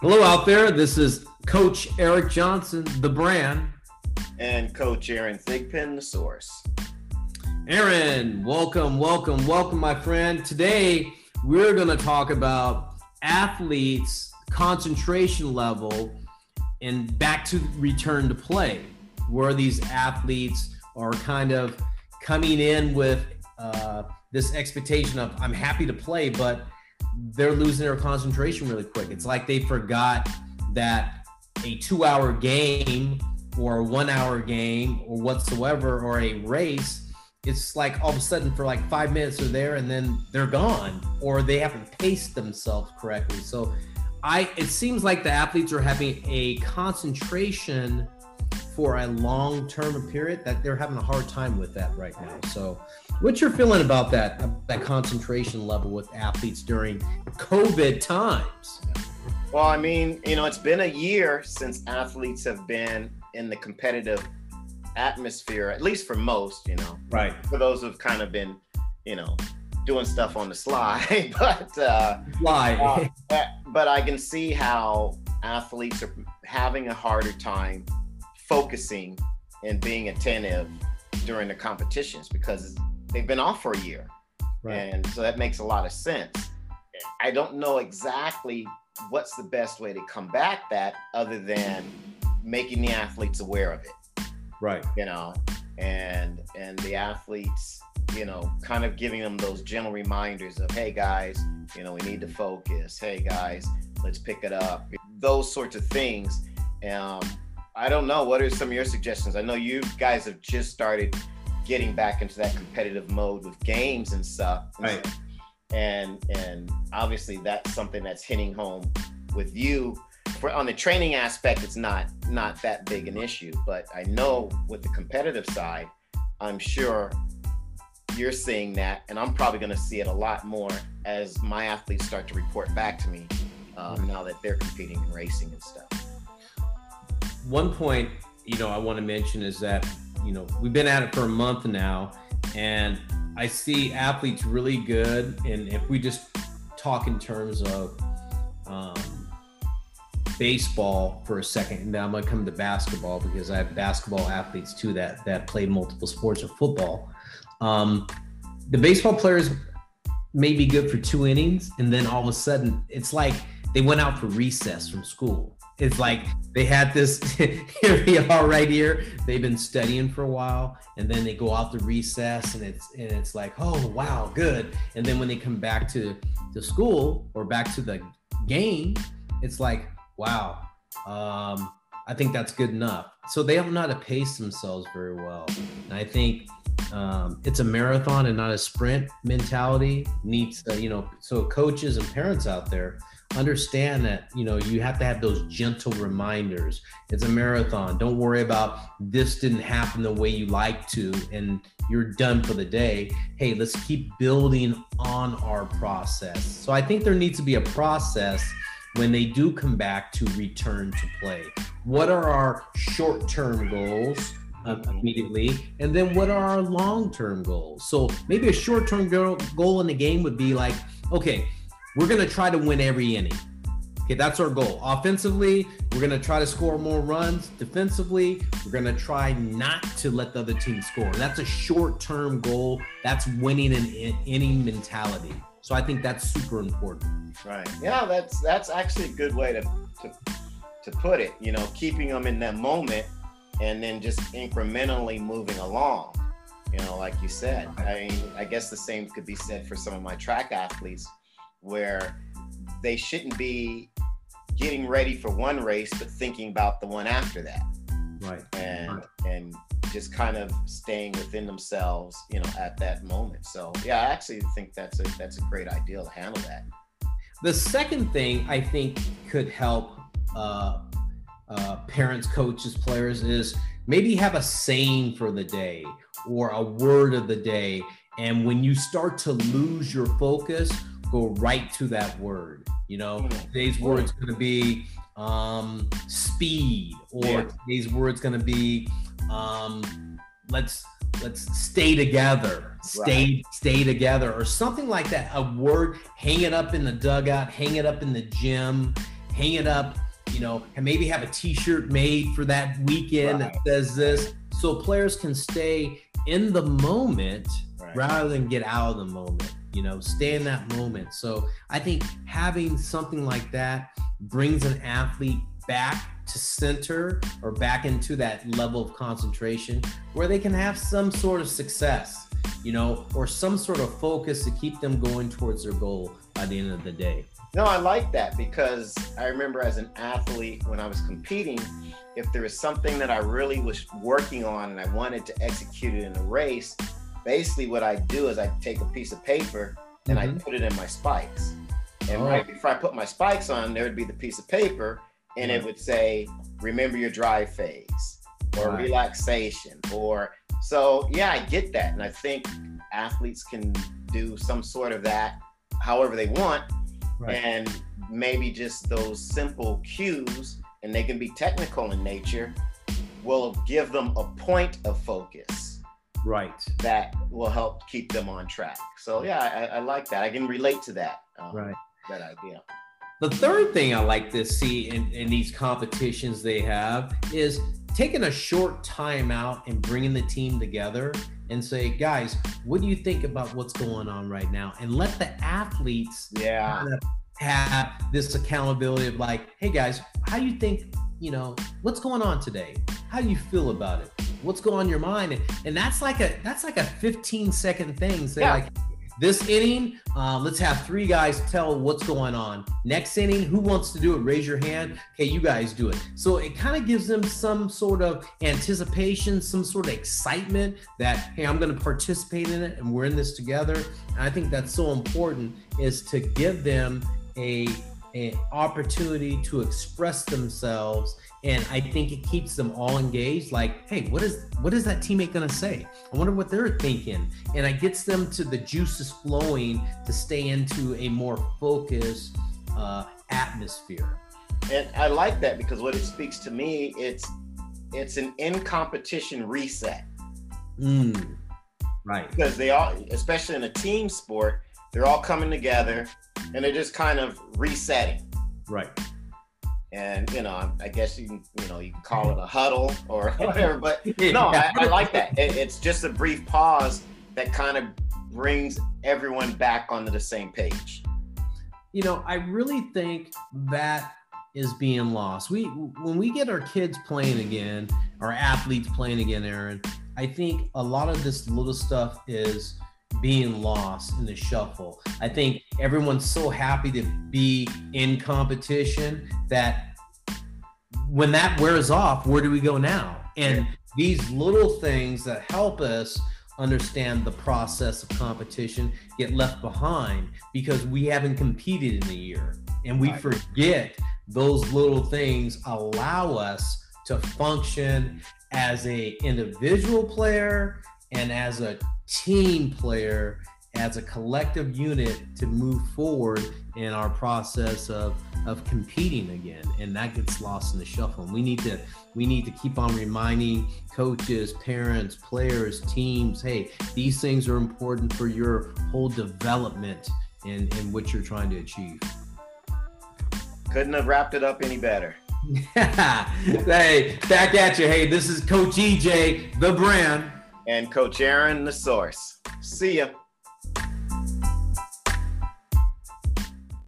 Hello out there. This is Coach Eric Johnson, the brand. And Coach Aaron Thigpen, the source. Aaron, welcome, welcome, welcome, my friend. Today, we're going to talk about athletes' concentration level and back to return to play, where these athletes are kind of coming in with uh, this expectation of, I'm happy to play, but they're losing their concentration really quick. It's like they forgot that a two hour game or a one hour game or whatsoever or a race, it's like all of a sudden for like five minutes they're there and then they're gone or they haven't paced themselves correctly. So I it seems like the athletes are having a concentration for a long term period that they're having a hard time with that right now. So What's your feeling about that that concentration level with athletes during COVID times? Well, I mean, you know, it's been a year since athletes have been in the competitive atmosphere, at least for most, you know. Right. For those who've kind of been, you know, doing stuff on the sly, but uh, fly. uh, but I can see how athletes are having a harder time focusing and being attentive during the competitions because they've been off for a year. Right. And so that makes a lot of sense. I don't know exactly what's the best way to combat that other than making the athletes aware of it. Right. You know, and and the athletes, you know, kind of giving them those gentle reminders of, hey guys, you know, we need to focus. Hey guys, let's pick it up. Those sorts of things. Um, I don't know. What are some of your suggestions? I know you guys have just started getting back into that competitive mode with games and stuff. Right. And and obviously that's something that's hitting home with you. For on the training aspect, it's not not that big an issue. But I know with the competitive side, I'm sure you're seeing that, and I'm probably going to see it a lot more as my athletes start to report back to me um, now that they're competing and racing and stuff. One point, you know, I want to mention is that you know, we've been at it for a month now, and I see athletes really good. And if we just talk in terms of um, baseball for a second, and then I'm gonna come to basketball because I have basketball athletes too that that play multiple sports or football. Um, the baseball players may be good for two innings, and then all of a sudden, it's like they went out for recess from school it's like they had this here we are right here. They've been studying for a while and then they go out to recess and it's and it's like oh wow good. And then when they come back to to school or back to the game it's like wow um, i think that's good enough. So they don't know how to pace themselves very well. And i think um, it's a marathon and not a sprint mentality. Needs to, you know so coaches and parents out there understand that you know you have to have those gentle reminders. It's a marathon. Don't worry about this didn't happen the way you like to and you're done for the day. Hey let's keep building on our process. So i think there needs to be a process when they do come back to return to play. What are our short-term goals uh, immediately? And then what are our long-term goals? So maybe a short-term goal, goal in the game would be like okay we're going to try to win every inning. Okay, that's our goal. Offensively, we're going to try to score more runs. Defensively, we're going to try not to let the other team score. That's a short term goal. That's winning an inning mentality. So I think that's super important. Right. Yeah, that's that's actually a good way to to to put it. You know, keeping them in that moment and then just incrementally moving along. You know, like you said. I mean, I guess the same could be said for some of my track athletes where they shouldn't be getting ready for one race but thinking about the one after that. Right. And right. and just kind of staying within themselves you know at that moment. So yeah i actually think that's a that's a great idea to handle that. The second thing i think could help uh, uh, parents coaches players is maybe have a saying for the day or a word of the day. And when you start to lose your focus go right to that word. You know, mm. today's word's going to be um, speed, or yeah. today's word's going to be um, let's let's stay together, stay right. stay together, or something like that. A word, hang it up in the dugout, hang it up in the gym, hang it up, you know, and maybe have a T-shirt made for that weekend right. that says this, so players can stay in the moment right. rather than get out of the moment. You know, stay in that moment. So I think having something like that brings an athlete back to center or back into that level of concentration where they can have some sort of success, you know, or some sort of focus to keep them going towards their goal by the end of the day. No, I like that because I remember as an athlete when I was competing, if there was something that I really was working on and I wanted to execute it in a race, basically what I do is I take a piece of paper and mm-hmm. I put it in my spikes. And oh. right before I put my spikes on, there would be the piece of paper and it would say, remember your drive phase or right. relaxation or so yeah, I get that. And I think athletes can do some sort of that however they want right. and maybe just those simple cues, and they can be technical in nature, will give them a point of focus. Right. That will help keep them on track. So yeah, I, I like that. I can relate to that. Um, right. That idea. The third thing I like to see in, in these competitions they have is taking a short time out and bringing the team together and say, guys, what do you think about what's going on right now? And let the athletes yeah. Kind of have this accountability of like, hey guys, how do you think, you know, what's going on today? How do you feel about it? What's going on in your mind? And, and that's like a that's like a 15 second thing. Say yeah. like this inning, uh, let's have three guys tell what's going on. Next inning, who wants to do it? Raise your hand. Okay, you guys do it. So it kind of gives them some sort of anticipation, some sort of excitement that, hey, I'm going to participate in it and we're in this together. And I think that's so important is to give them a an opportunity to express themselves. And i think it keeps them all engaged. Like hey what is what is that teammate going to say? I wonder what they're thinking. And it gets them to the juices flowing to stay into a more focused uh, atmosphere. And i like that because what it speaks to me it's it's an in competition reset. Mm, right. Because they all especially in a team sport they're all coming together and they're just kind of resetting. Right. And you know, I guess you can, you know, you can call it a huddle or whatever. But no, I, I like that. It, it's just a brief pause that kind of brings everyone back onto the same page. You know, I really think that is being lost. We when we get our kids playing again, our athletes playing again, Aaron, I think a lot of this little stuff is being lost in the shuffle. I think everyone's so happy to be in competition that when that wears off, where do we go now? And these little things that help us understand the process of competition get left behind because we haven't competed in a year and we forget those little things allow us to function as a individual player and as a team player as a collective unit to move forward in our process of of competing again. And that gets lost in the shuffle. And we need to we need to keep on reminding coaches parents players teams hey these things are important for your whole development in in what you're trying to achieve. Couldn't have wrapped it up any better. Hey back at you. Hey this is coach ej the brand and Coach Aaron, the source. See ya.